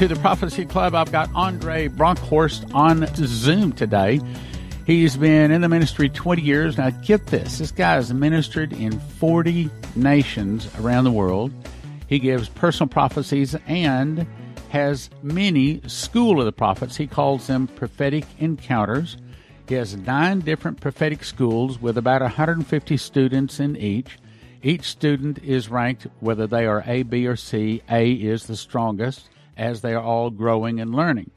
to the Prophecy Club. I've got Andre Bronkhorst on Zoom today. He's been in the ministry 20 years. Now, get this this guy has ministered in 40 nations around the world. He gives personal prophecies and has many School of the Prophets. He calls them prophetic encounters. He has nine different prophetic schools with about 150 students in each. Each student is ranked whether they are A, B, or C. A is the strongest as they are all growing and learning.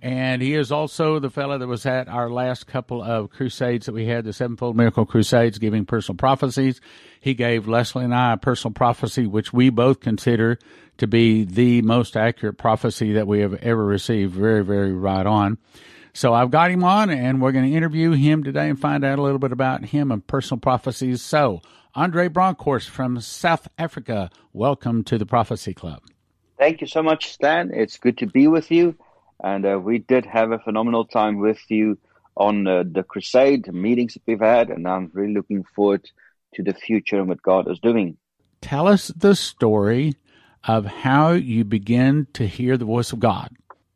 And he is also the fellow that was at our last couple of crusades that we had, the Sevenfold Miracle Crusades, giving personal prophecies. He gave Leslie and I a personal prophecy, which we both consider to be the most accurate prophecy that we have ever received. Very, very right on. So I've got him on, and we're going to interview him today and find out a little bit about him and personal prophecies. So Andre Bronkhorst from South Africa, welcome to the Prophecy Club. Thank you so much, Stan. It's good to be with you. And uh, we did have a phenomenal time with you on uh, the crusade meetings that we've had. And I'm really looking forward to the future and what God is doing. Tell us the story of how you begin to hear the voice of God.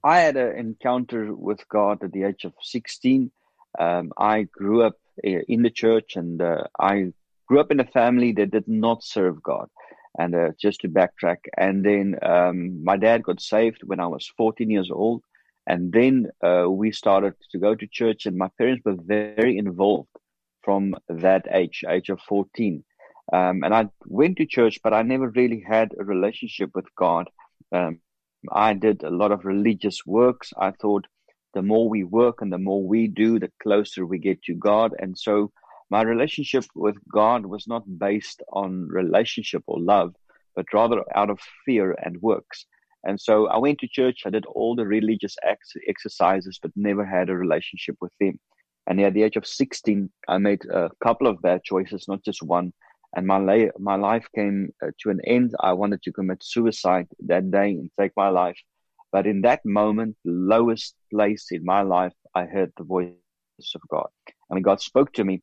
I had an encounter with God at the age of 16. Um, I grew up uh, in the church and uh, I grew up in a family that did not serve God. And uh, just to backtrack, and then um, my dad got saved when I was 14 years old. And then uh, we started to go to church, and my parents were very involved from that age, age of 14. Um, and I went to church, but I never really had a relationship with God. Um, I did a lot of religious works. I thought the more we work and the more we do, the closer we get to God. And so my relationship with God was not based on relationship or love, but rather out of fear and works. And so I went to church, I did all the religious ex- exercises, but never had a relationship with Him. And at the age of 16, I made a couple of bad choices, not just one. And my, la- my life came uh, to an end. I wanted to commit suicide that day and take my life. But in that moment, lowest place in my life, I heard the voice of God. And God spoke to me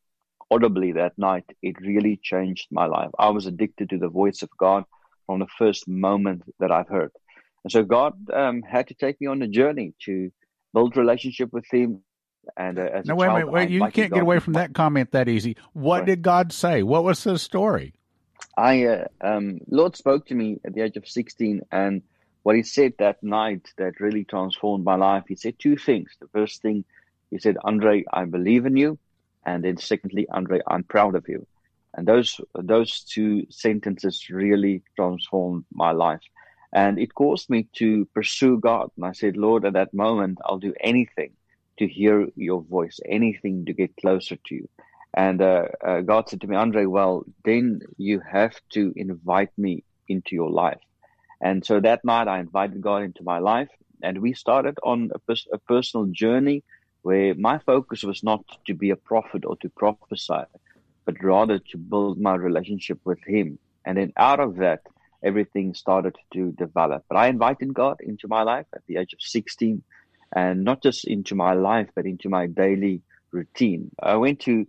audibly that night, it really changed my life. I was addicted to the voice of God from the first moment that I've heard. And so God um, had to take me on a journey to build relationship with Him. And uh, as now, a wait, child, wait, wait! You can't get away from that comment that easy. What did God say? What was the story? I uh, um, Lord spoke to me at the age of sixteen, and what He said that night that really transformed my life. He said two things. The first thing He said, "Andre, I believe in you," and then secondly, Andre, I'm proud of you. And those those two sentences really transformed my life. And it caused me to pursue God. And I said, Lord, at that moment, I'll do anything to hear your voice, anything to get closer to you. And uh, uh, God said to me, Andre, well, then you have to invite me into your life. And so that night, I invited God into my life, and we started on a, pers- a personal journey where my focus was not to be a prophet or to prophesy, but rather to build my relationship with Him. And then out of that, everything started to develop. But I invited God into my life at the age of 16, and not just into my life, but into my daily routine. I went to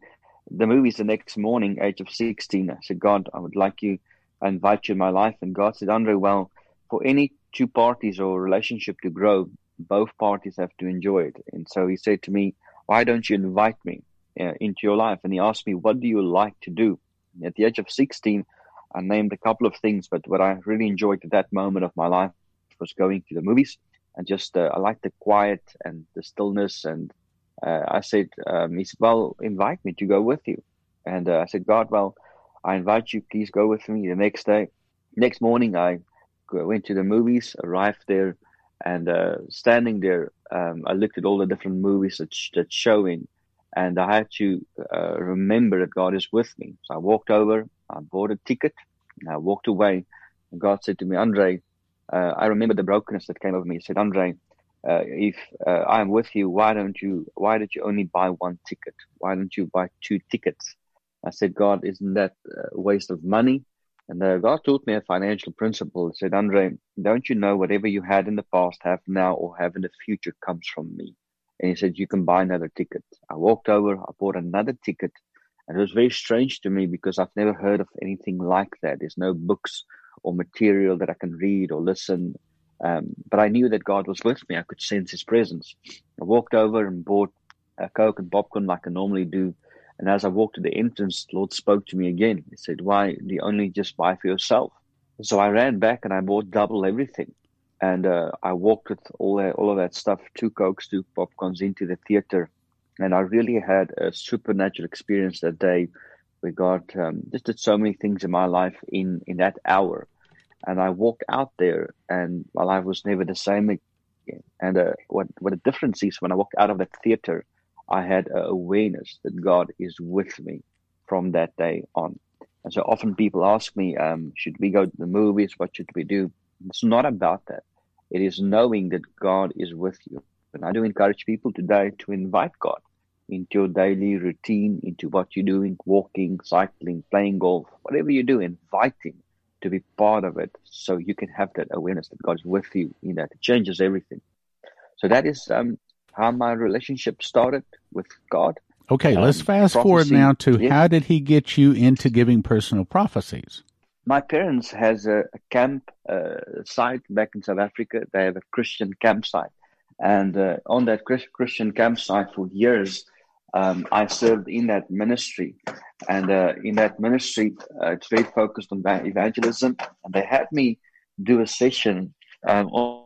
the movies the next morning, age of 16. I said, God, I would like you, I invite you in my life. And God said, Andre, well, for any two parties or relationship to grow, both parties have to enjoy it. And so he said to me, Why don't you invite me uh, into your life? And he asked me, What do you like to do? At the age of 16, I named a couple of things, but what I really enjoyed at that moment of my life was going to the movies and just, uh, I like the quiet and the stillness. And uh, I said, um, He said, Well, invite me to go with you. And uh, I said, God, well, I invite you, please go with me the next day. Next morning, I went to the movies, arrived there and uh, standing there, um, I looked at all the different movies that sh- that's showing, and I had to uh, remember that God is with me. So I walked over, I bought a ticket, and I walked away. And God said to me, Andre, uh, I remember the brokenness that came over me. He said, Andre, uh, if uh, I am with you, why don't you? Why did you only buy one ticket? Why don't you buy two tickets? I said, God, isn't that a waste of money? And uh, God taught me a financial principle. He said, Andre, don't you know whatever you had in the past, have now, or have in the future comes from me? And he said, You can buy another ticket. I walked over, I bought another ticket. And it was very strange to me because I've never heard of anything like that. There's no books or material that I can read or listen. Um, but I knew that God was with me. I could sense His presence. I walked over and bought a Coke and popcorn like I normally do. And as I walked to the entrance, the Lord spoke to me again. He said, Why do you only just buy for yourself? So I ran back and I bought double everything. And uh, I walked with all that, all of that stuff, two Cokes, two popcorns into the theater. And I really had a supernatural experience that day. We got um, just did so many things in my life in, in that hour. And I walked out there, and my life was never the same again. And uh, what what a difference is when I walked out of that theater, I had an awareness that God is with me from that day on. And so often people ask me, um, should we go to the movies? What should we do? It's not about that. It is knowing that God is with you. And I do encourage people today to invite God into your daily routine, into what you're doing, walking, cycling, playing golf, whatever you do, invite Him to be part of it so you can have that awareness that God is with you in that. It changes everything. So that is um, how my relationship started with God. Okay, um, let's fast prophecy, forward now to yeah. how did he get you into giving personal prophecies? My parents has a, a camp uh, site back in South Africa. They have a Christian campsite, and uh, on that Christian campsite for years, um, I served in that ministry. And uh, in that ministry, uh, it's very focused on evangelism. And they had me do a session um, on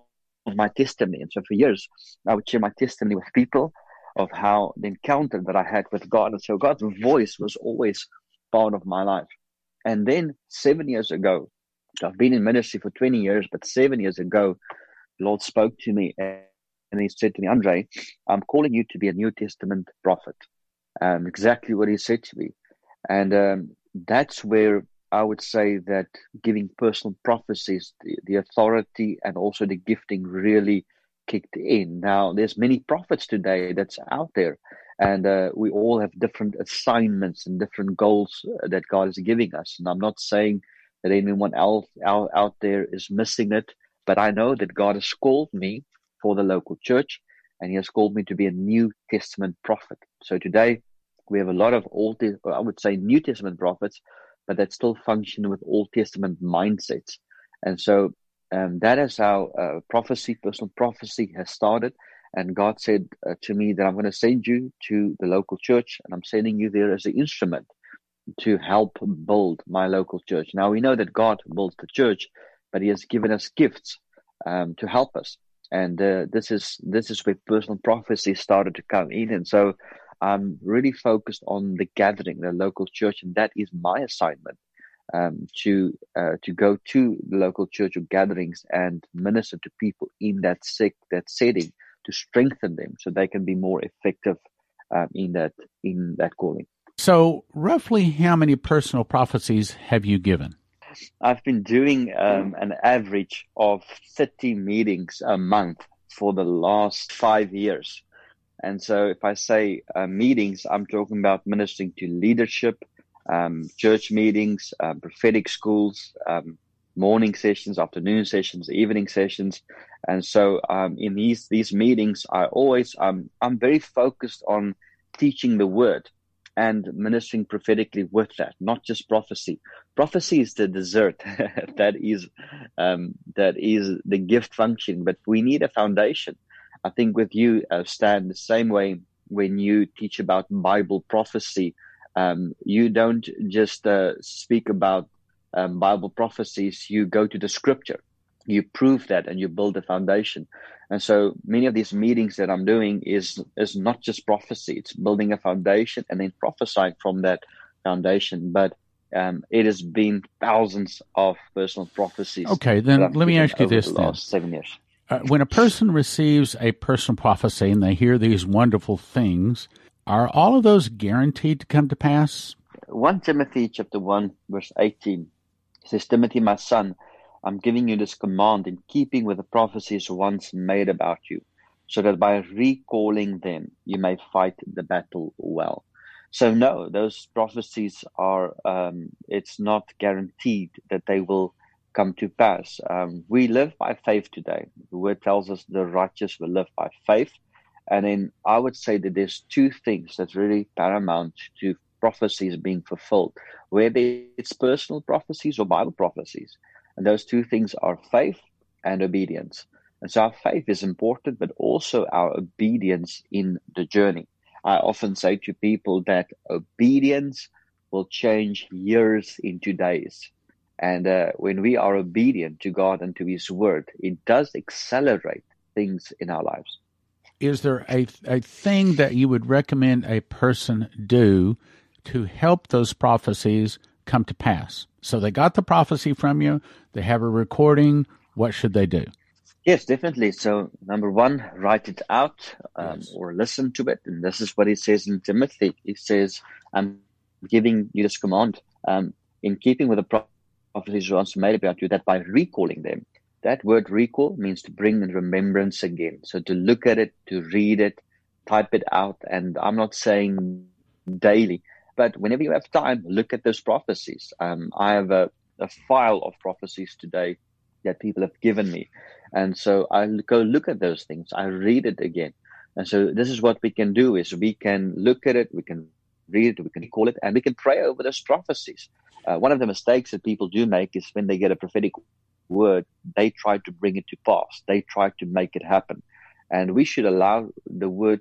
my testimony. And so for years, I would share my testimony with people of how the encounter that I had with God. And so God's voice was always part of my life. And then seven years ago, I've been in ministry for 20 years, but seven years ago, Lord spoke to me and he said to me, Andre, I'm calling you to be a New Testament prophet. Um, exactly what he said to me. And um, that's where I would say that giving personal prophecies, the, the authority and also the gifting really kicked in. Now, there's many prophets today that's out there, and uh, we all have different assignments and different goals uh, that God is giving us. And I'm not saying that anyone else out, out there is missing it, but I know that God has called me for the local church, and He has called me to be a New Testament prophet. So today, we have a lot of Old, I would say, New Testament prophets, but that still function with Old Testament mindsets. And so um, that is how uh, prophecy, personal prophecy, has started. And God said uh, to me that I'm going to send you to the local church, and I'm sending you there as an instrument to help build my local church. Now we know that God builds the church, but He has given us gifts um, to help us and uh, this is this is where personal prophecy started to come in and so i'm really focused on the gathering the local church and that is my assignment um, to uh, to go to the local church or gatherings and minister to people in that sick that setting to strengthen them so they can be more effective um, in that in that calling so roughly how many personal prophecies have you given I've been doing um, an average of 30 meetings a month for the last five years. And so if I say uh, meetings, I'm talking about ministering to leadership, um, church meetings, uh, prophetic schools, um, morning sessions, afternoon sessions, evening sessions. And so um, in these, these meetings, I always, um, I'm very focused on teaching the word and ministering prophetically with that, not just prophecy. Prophecy is the dessert that is um, that is the gift function, but we need a foundation. I think with you, uh, Stan, the same way when you teach about Bible prophecy, um, you don't just uh, speak about um, Bible prophecies. You go to the Scripture, you prove that, and you build a foundation. And so many of these meetings that I'm doing is is not just prophecy; it's building a foundation and then prophesying from that foundation. But um, it has been thousands of personal prophecies. Okay, then let me ask you this: the last seven years. Uh, when a person receives a personal prophecy and they hear these wonderful things, are all of those guaranteed to come to pass? 1 Timothy chapter 1 verse 18 says, Timothy, my son, I'm giving you this command in keeping with the prophecies once made about you, so that by recalling them you may fight the battle well. So, no, those prophecies are, um, it's not guaranteed that they will come to pass. Um, we live by faith today. The word tells us the righteous will live by faith. And then I would say that there's two things that's really paramount to prophecies being fulfilled, whether it's personal prophecies or Bible prophecies. And those two things are faith and obedience. And so our faith is important, but also our obedience in the journey. I often say to people that obedience will change years into days. And uh, when we are obedient to God and to His Word, it does accelerate things in our lives. Is there a, a thing that you would recommend a person do to help those prophecies come to pass? So they got the prophecy from you, they have a recording. What should they do? Yes, definitely. So, number one, write it out um, yes. or listen to it. And this is what he says in Timothy. He says, I'm giving you this command um, in keeping with the prophecies once made about you, that by recalling them, that word recall means to bring in remembrance again. So, to look at it, to read it, type it out. And I'm not saying daily, but whenever you have time, look at those prophecies. Um, I have a, a file of prophecies today that people have given me. And so I go look at those things. I read it again. And so this is what we can do is we can look at it, we can read it, we can call it, and we can pray over those prophecies. Uh, one of the mistakes that people do make is when they get a prophetic word, they try to bring it to pass. They try to make it happen. And we should allow the word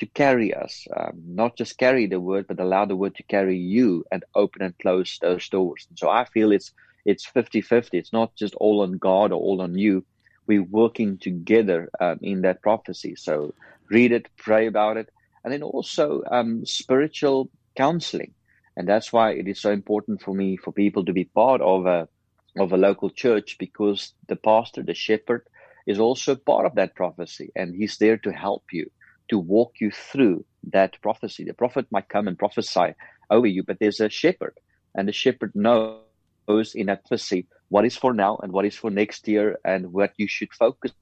to carry us, um, not just carry the word, but allow the word to carry you and open and close those doors. And so I feel it's it's 50-50. It's not just all on God or all on you. We're working together um, in that prophecy. So read it, pray about it, and then also um, spiritual counseling. And that's why it is so important for me for people to be part of a of a local church because the pastor, the shepherd, is also part of that prophecy, and he's there to help you to walk you through that prophecy. The prophet might come and prophesy over you, but there's a shepherd, and the shepherd knows in advocacy what is for now and what is for next year and what you should focus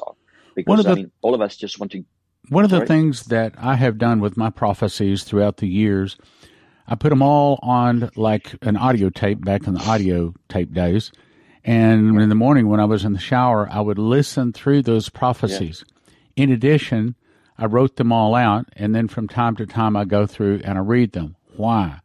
on. Because the, I mean, all of us just want to. One of the things that I have done with my prophecies throughout the years, I put them all on like an audio tape back in the audio tape days. And in the morning when I was in the shower, I would listen through those prophecies. Yeah. In addition, I wrote them all out, and then from time to time I go through and I read them. Why?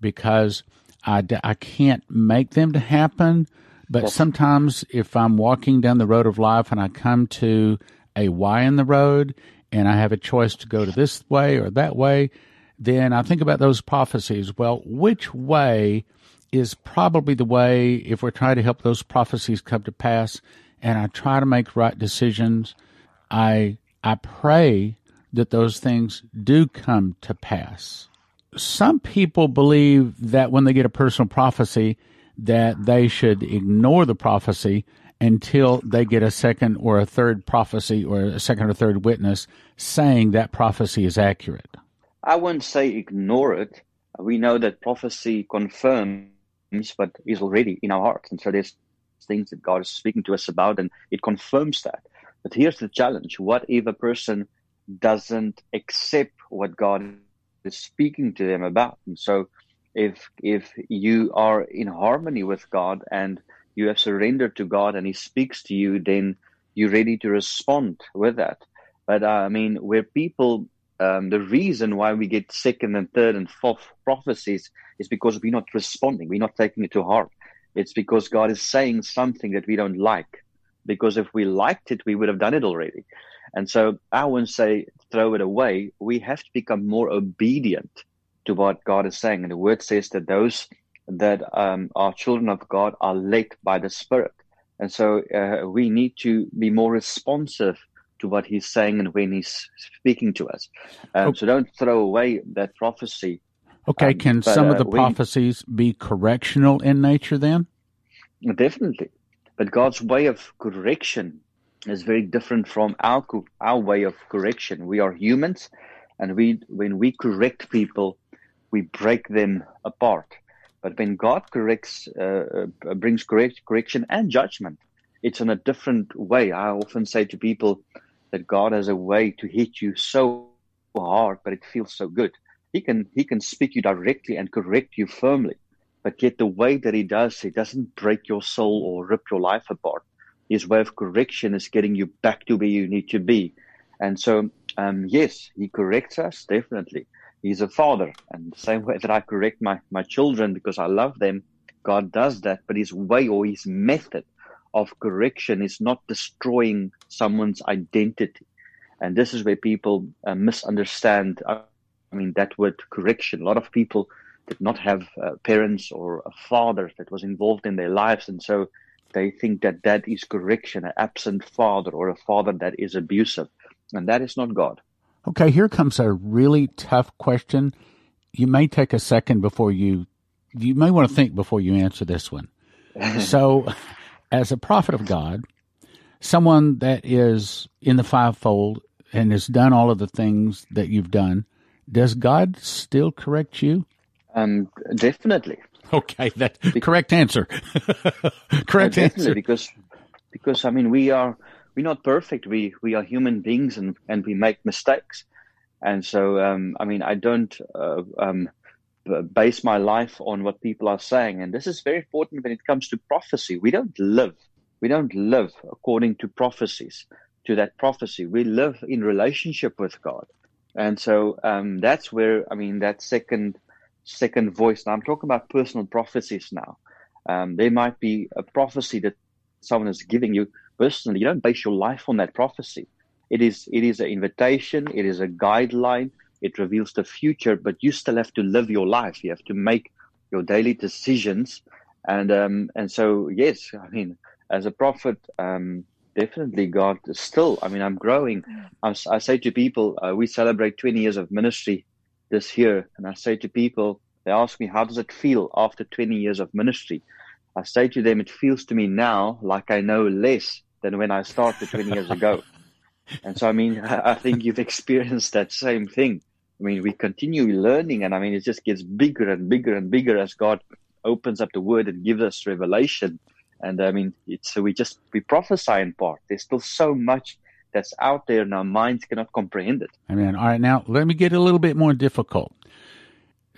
Because I, I can't make them to happen, but sometimes if I'm walking down the road of life and I come to a Y in the road and I have a choice to go to this way or that way, then I think about those prophecies. Well, which way is probably the way if we're trying to help those prophecies come to pass and I try to make right decisions, I I pray that those things do come to pass some people believe that when they get a personal prophecy, that they should ignore the prophecy until they get a second or a third prophecy or a second or third witness saying that prophecy is accurate. I wouldn't say ignore it. We know that prophecy confirms what is already in our hearts. And so there's things that God is speaking to us about, and it confirms that. But here's the challenge what if a person doesn't accept what God is speaking to them about. And so if if you are in harmony with God and you have surrendered to God and He speaks to you, then you're ready to respond with that. But uh, I mean, where people, um, the reason why we get second and third and fourth prophecies is because we're not responding. We're not taking it to heart. It's because God is saying something that we don't like. Because if we liked it, we would have done it already. And so I wouldn't say throw it away. We have to become more obedient to what God is saying. And the word says that those that um, are children of God are led by the Spirit. And so uh, we need to be more responsive to what He's saying and when He's speaking to us. Um, okay. So don't throw away that prophecy. Okay, um, can but, some uh, of the prophecies we, be correctional in nature then? Definitely. But God's way of correction is very different from our our way of correction. We are humans, and we when we correct people, we break them apart. But when God corrects, uh, uh, brings correct, correction and judgment, it's in a different way. I often say to people that God has a way to hit you so hard, but it feels so good. He can He can speak you directly and correct you firmly, but yet the way that He does, He doesn't break your soul or rip your life apart his way of correction is getting you back to where you need to be. And so, um, yes, he corrects us, definitely. He's a father. And the same way that I correct my, my children because I love them, God does that. But his way or his method of correction is not destroying someone's identity. And this is where people uh, misunderstand. Uh, I mean, that word correction. A lot of people did not have uh, parents or a father that was involved in their lives. And so they think that that is correction, an absent father or a father that is abusive. And that is not God. Okay, here comes a really tough question. You may take a second before you, you may want to think before you answer this one. so, as a prophet of God, someone that is in the fivefold and has done all of the things that you've done, does God still correct you? Um, definitely. Okay, that correct answer. correct uh, answer. Because, because I mean, we are we're not perfect. We we are human beings and and we make mistakes. And so, um, I mean, I don't uh, um, base my life on what people are saying. And this is very important when it comes to prophecy. We don't live, we don't live according to prophecies, to that prophecy. We live in relationship with God. And so um, that's where, I mean, that second second voice. Now I'm talking about personal prophecies now. Um, there might be a prophecy that someone is giving you personally. You don't base your life on that prophecy. It is it is an invitation. It is a guideline. It reveals the future, but you still have to live your life. You have to make your daily decisions, and um, and so yes, I mean, as a prophet, um, definitely God is still. I mean, I'm growing. I, I say to people, uh, we celebrate 20 years of ministry this year, and I say to people, they ask me, how does it feel after 20 years of ministry? I say to them, it feels to me now like I know less than when I started 20 years ago. And so, I mean, I think you've experienced that same thing. I mean, we continue learning, and I mean, it just gets bigger and bigger and bigger as God opens up the Word and gives us revelation. And I mean, it's we just we prophesy in part. There's still so much that's out there, and our minds cannot comprehend it. I mean, all right, now let me get a little bit more difficult.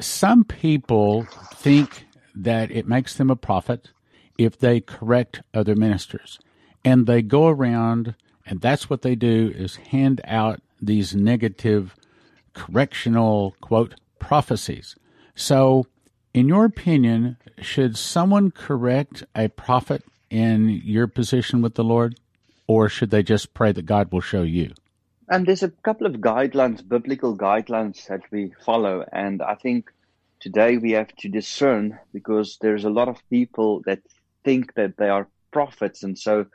Some people think that it makes them a prophet if they correct other ministers, and they go around, and that's what they do is hand out these negative correctional quote prophecies. So, in your opinion, should someone correct a prophet in your position with the Lord? or should they just pray that God will show you? And there's a couple of guidelines, biblical guidelines that we follow. And I think today we have to discern because there's a lot of people that think that they are prophets. And so,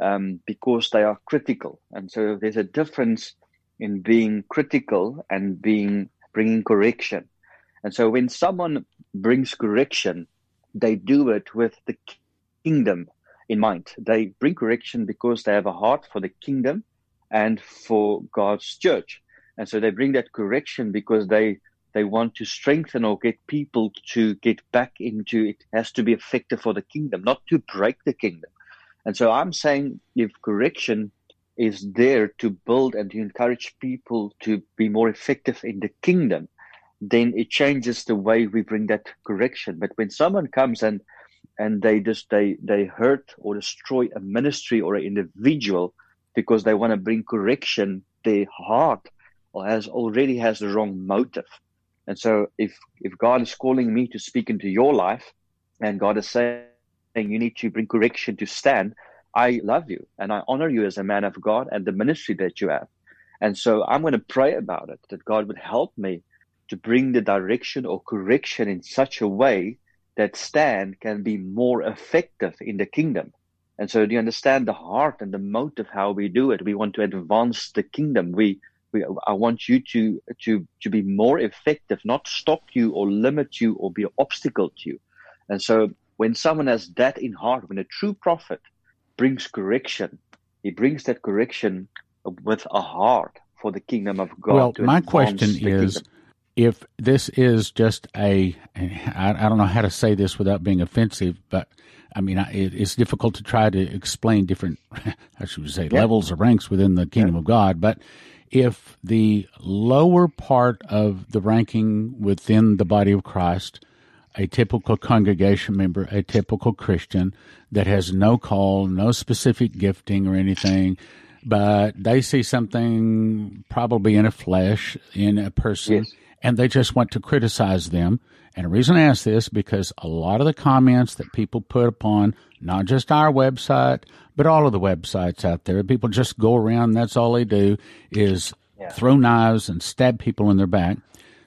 um, because they are critical. And so there's a difference in being critical and being bringing correction. And so when someone brings correction, they do it with the kingdom in mind. They bring correction because they have a heart for the kingdom and for God's church. And so they bring that correction because they they want to strengthen or get people to get back into it has to be effective for the kingdom, not to break the kingdom. And so I'm saying if correction is there to build and to encourage people to be more effective in the kingdom, then it changes the way we bring that correction. But when someone comes and and they just they they hurt or destroy a ministry or an individual because they want to bring correction their heart has already has the wrong motive and so if if god is calling me to speak into your life and god is saying you need to bring correction to Stan i love you and i honor you as a man of god and the ministry that you have and so i'm going to pray about it that god would help me to bring the direction or correction in such a way that Stan can be more effective in the kingdom. And so do you understand the heart and the motive how we do it? We want to advance the kingdom. We, we I want you to to to be more effective, not stop you or limit you or be an obstacle to you. And so when someone has that in heart, when a true prophet brings correction, he brings that correction with a heart for the kingdom of God. Well, my question is kingdom if this is just a, I, I don't know how to say this without being offensive, but I mean, it, it's difficult to try to explain different, I should say, yeah. levels or ranks within the kingdom yeah. of God. But if the lower part of the ranking within the body of Christ, a typical congregation member, a typical Christian that has no call, no specific gifting or anything, but they see something probably in a flesh, in a person. Yes and they just want to criticize them. And the reason I ask this because a lot of the comments that people put upon not just our website, but all of the websites out there, people just go around. That's all they do is yeah. throw knives and stab people in their back.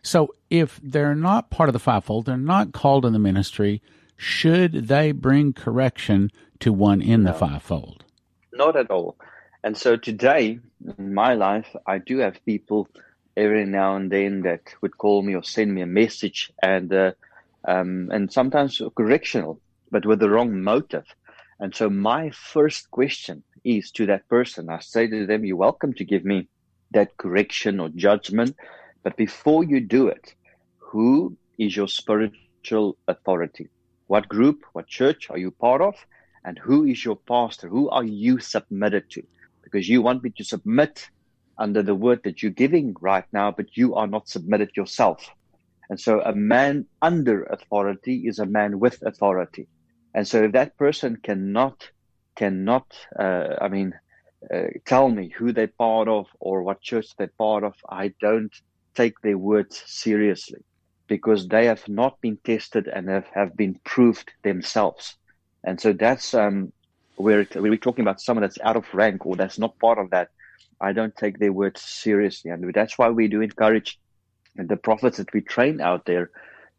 So if they're not part of the fivefold, they're not called in the ministry. Should they bring correction to one in no. the fivefold? Not at all. And so today in my life, I do have people every now and then that would call me or send me a message and uh, um, and sometimes correctional, but with the wrong motive. And so my first question is to that person. I say to them, "You're welcome to give me that correction or judgment, but before you do it, who is your spiritual authority? What group, what church are you part of, and who is your pastor? Who are you submitted to?" Because you want me to submit under the word that you're giving right now, but you are not submitted yourself. And so a man under authority is a man with authority. And so if that person cannot, cannot, uh, I mean, uh, tell me who they're part of or what church they're part of, I don't take their words seriously because they have not been tested and have, have been proved themselves. And so that's um, where we're talking about someone that's out of rank or that's not part of that I don't take their words seriously. And that's why we do encourage the prophets that we train out there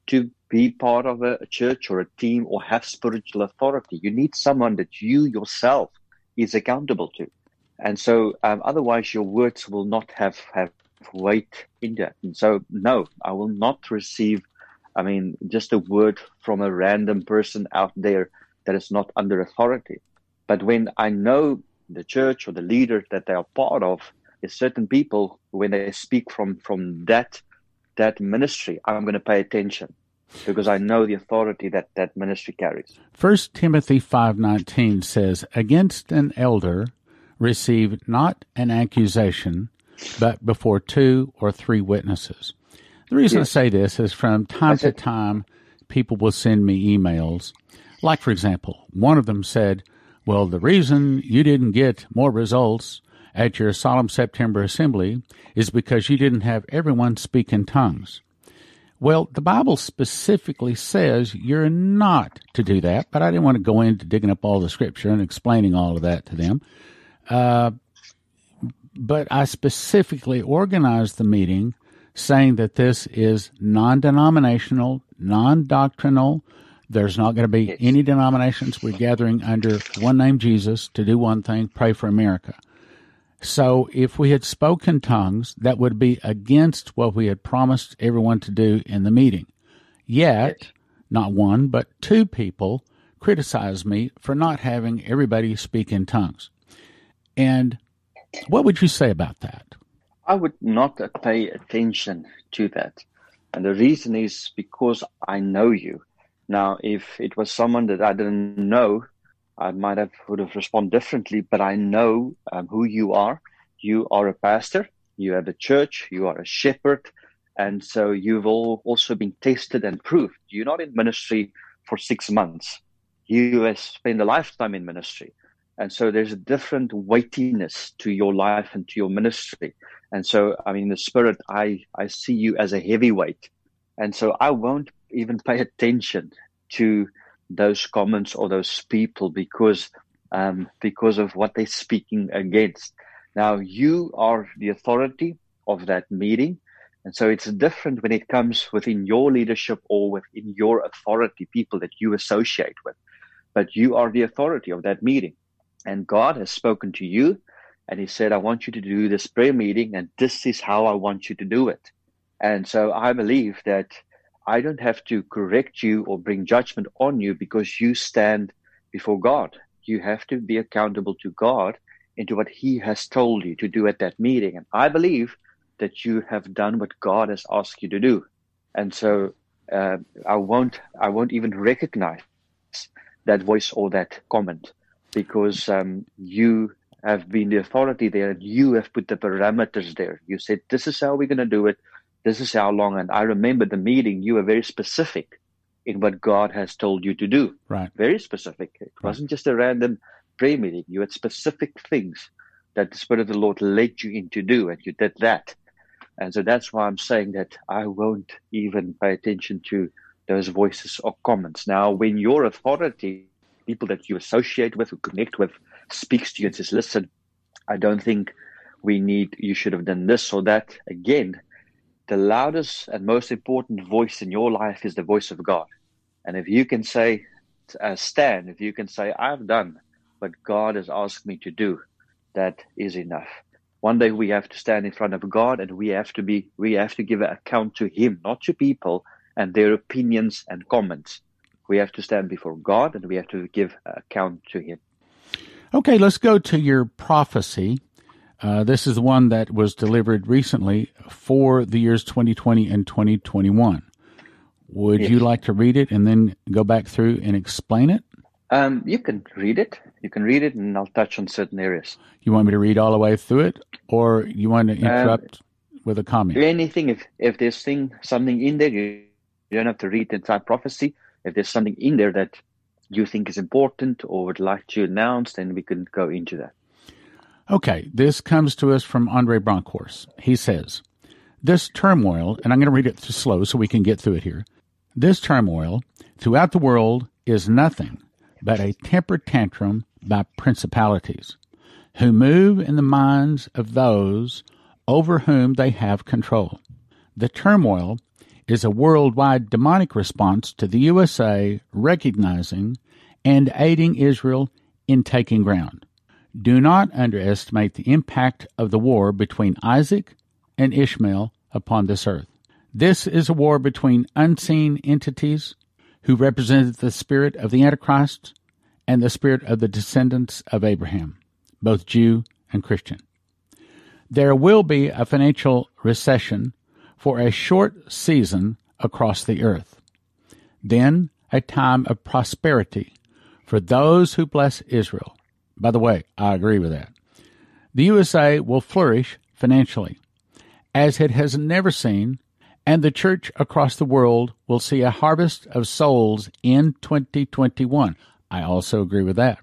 to be part of a church or a team or have spiritual authority. You need someone that you yourself is accountable to. And so um, otherwise your words will not have, have weight in that. And so, no, I will not receive, I mean, just a word from a random person out there that is not under authority. But when I know the church or the leader that they are part of is certain people when they speak from from that that ministry i'm going to pay attention because i know the authority that that ministry carries first timothy 5.19 says against an elder receive not an accusation but before two or three witnesses the reason yes. i say this is from time to time people will send me emails like for example one of them said well, the reason you didn't get more results at your solemn September assembly is because you didn't have everyone speak in tongues. Well, the Bible specifically says you're not to do that, but I didn't want to go into digging up all the scripture and explaining all of that to them. Uh, but I specifically organized the meeting saying that this is non denominational, non doctrinal, there's not going to be any denominations. We're gathering under one name, Jesus, to do one thing, pray for America. So if we had spoken tongues, that would be against what we had promised everyone to do in the meeting. Yet, not one, but two people criticized me for not having everybody speak in tongues. And what would you say about that? I would not pay attention to that. And the reason is because I know you. Now, if it was someone that I didn't know, I might have would have responded differently. But I know um, who you are. You are a pastor. You have a church. You are a shepherd, and so you've all also been tested and proved. You're not in ministry for six months. You have spent a lifetime in ministry. And so there's a different weightiness to your life and to your ministry. And so, I mean, the spirit, I, I see you as a heavyweight. And so I won't even pay attention to those comments or those people because um, because of what they're speaking against. Now you are the authority of that meeting. And so it's different when it comes within your leadership or within your authority, people that you associate with. But you are the authority of that meeting. And God has spoken to you and He said, I want you to do this prayer meeting and this is how I want you to do it. And so I believe that I don't have to correct you or bring judgment on you because you stand before God. You have to be accountable to God into what He has told you to do at that meeting. And I believe that you have done what God has asked you to do. And so uh, I won't I won't even recognize that voice or that comment because um, you have been the authority there and you have put the parameters there. You said this is how we're going to do it this is how long. And I remember the meeting, you were very specific in what God has told you to do. Right. Very specific. It right. wasn't just a random prayer meeting. You had specific things that the Spirit of the Lord led you in to do, and you did that. And so that's why I'm saying that I won't even pay attention to those voices or comments. Now, when your authority, people that you associate with, or connect with, speaks to you and says, listen, I don't think we need, you should have done this or that. Again, the loudest and most important voice in your life is the voice of God. And if you can say, uh, Stan, if you can say, I've done what God has asked me to do, that is enough. One day we have to stand in front of God and we have to be, we have to give an account to Him, not to people and their opinions and comments. We have to stand before God and we have to give account to Him. Okay, let's go to your prophecy. Uh, this is one that was delivered recently for the years 2020 and 2021. Would yes. you like to read it and then go back through and explain it? Um, you can read it. You can read it, and I'll touch on certain areas. You want me to read all the way through it, or you want to um, interrupt um, with a comment? Anything. If if there's thing something in there, you, you don't have to read the entire prophecy. If there's something in there that you think is important or would like to announce, then we can go into that. Okay, this comes to us from Andre Bronkhorst. He says, This turmoil, and I'm going to read it slow so we can get through it here. This turmoil throughout the world is nothing but a temper tantrum by principalities, who move in the minds of those over whom they have control. The turmoil is a worldwide demonic response to the USA recognizing and aiding Israel in taking ground. Do not underestimate the impact of the war between Isaac and Ishmael upon this earth. This is a war between unseen entities who represented the spirit of the Antichrist and the spirit of the descendants of Abraham, both Jew and Christian. There will be a financial recession for a short season across the earth. Then a time of prosperity for those who bless Israel. By the way, I agree with that. The USA will flourish financially as it has never seen, and the church across the world will see a harvest of souls in 2021. I also agree with that.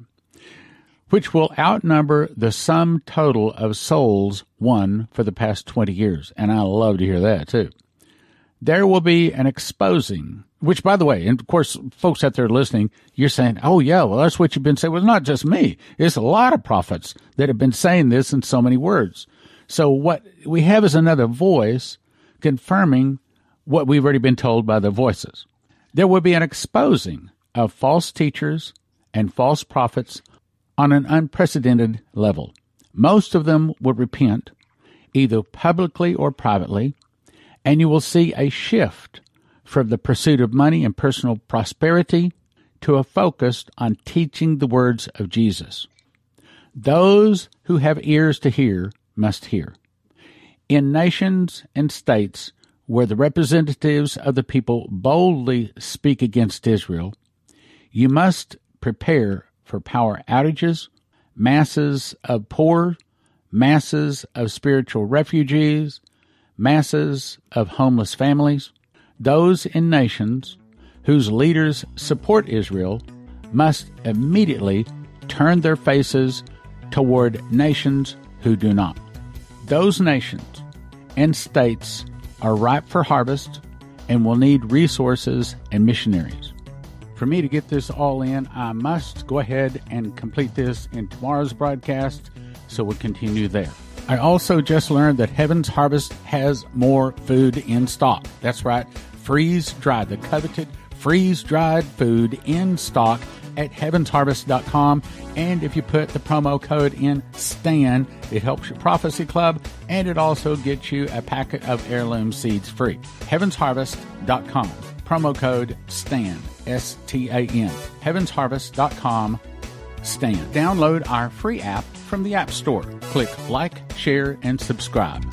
Which will outnumber the sum total of souls won for the past 20 years. And I love to hear that too. There will be an exposing, which by the way, and of course, folks out there listening, you're saying, oh yeah, well, that's what you've been saying. Well, not just me. It's a lot of prophets that have been saying this in so many words. So what we have is another voice confirming what we've already been told by the voices. There will be an exposing of false teachers and false prophets on an unprecedented level. Most of them will repent, either publicly or privately, and you will see a shift from the pursuit of money and personal prosperity to a focus on teaching the words of Jesus. Those who have ears to hear must hear. In nations and states where the representatives of the people boldly speak against Israel, you must prepare for power outages, masses of poor, masses of spiritual refugees, masses of homeless families. Those in nations whose leaders support Israel must immediately turn their faces toward nations who do not. Those nations and states are ripe for harvest and will need resources and missionaries. For me to get this all in, I must go ahead and complete this in tomorrow's broadcast, so we'll continue there. I also just learned that Heaven's Harvest has more food in stock. That's right, freeze dried, the coveted freeze dried food in stock at heavensharvest.com. And if you put the promo code in STAN, it helps your prophecy club and it also gets you a packet of heirloom seeds free. Heavensharvest.com promo code STAN, S T A N, heavensharvest.com, STAN. Download our free app from the App Store. Click like, share, and subscribe.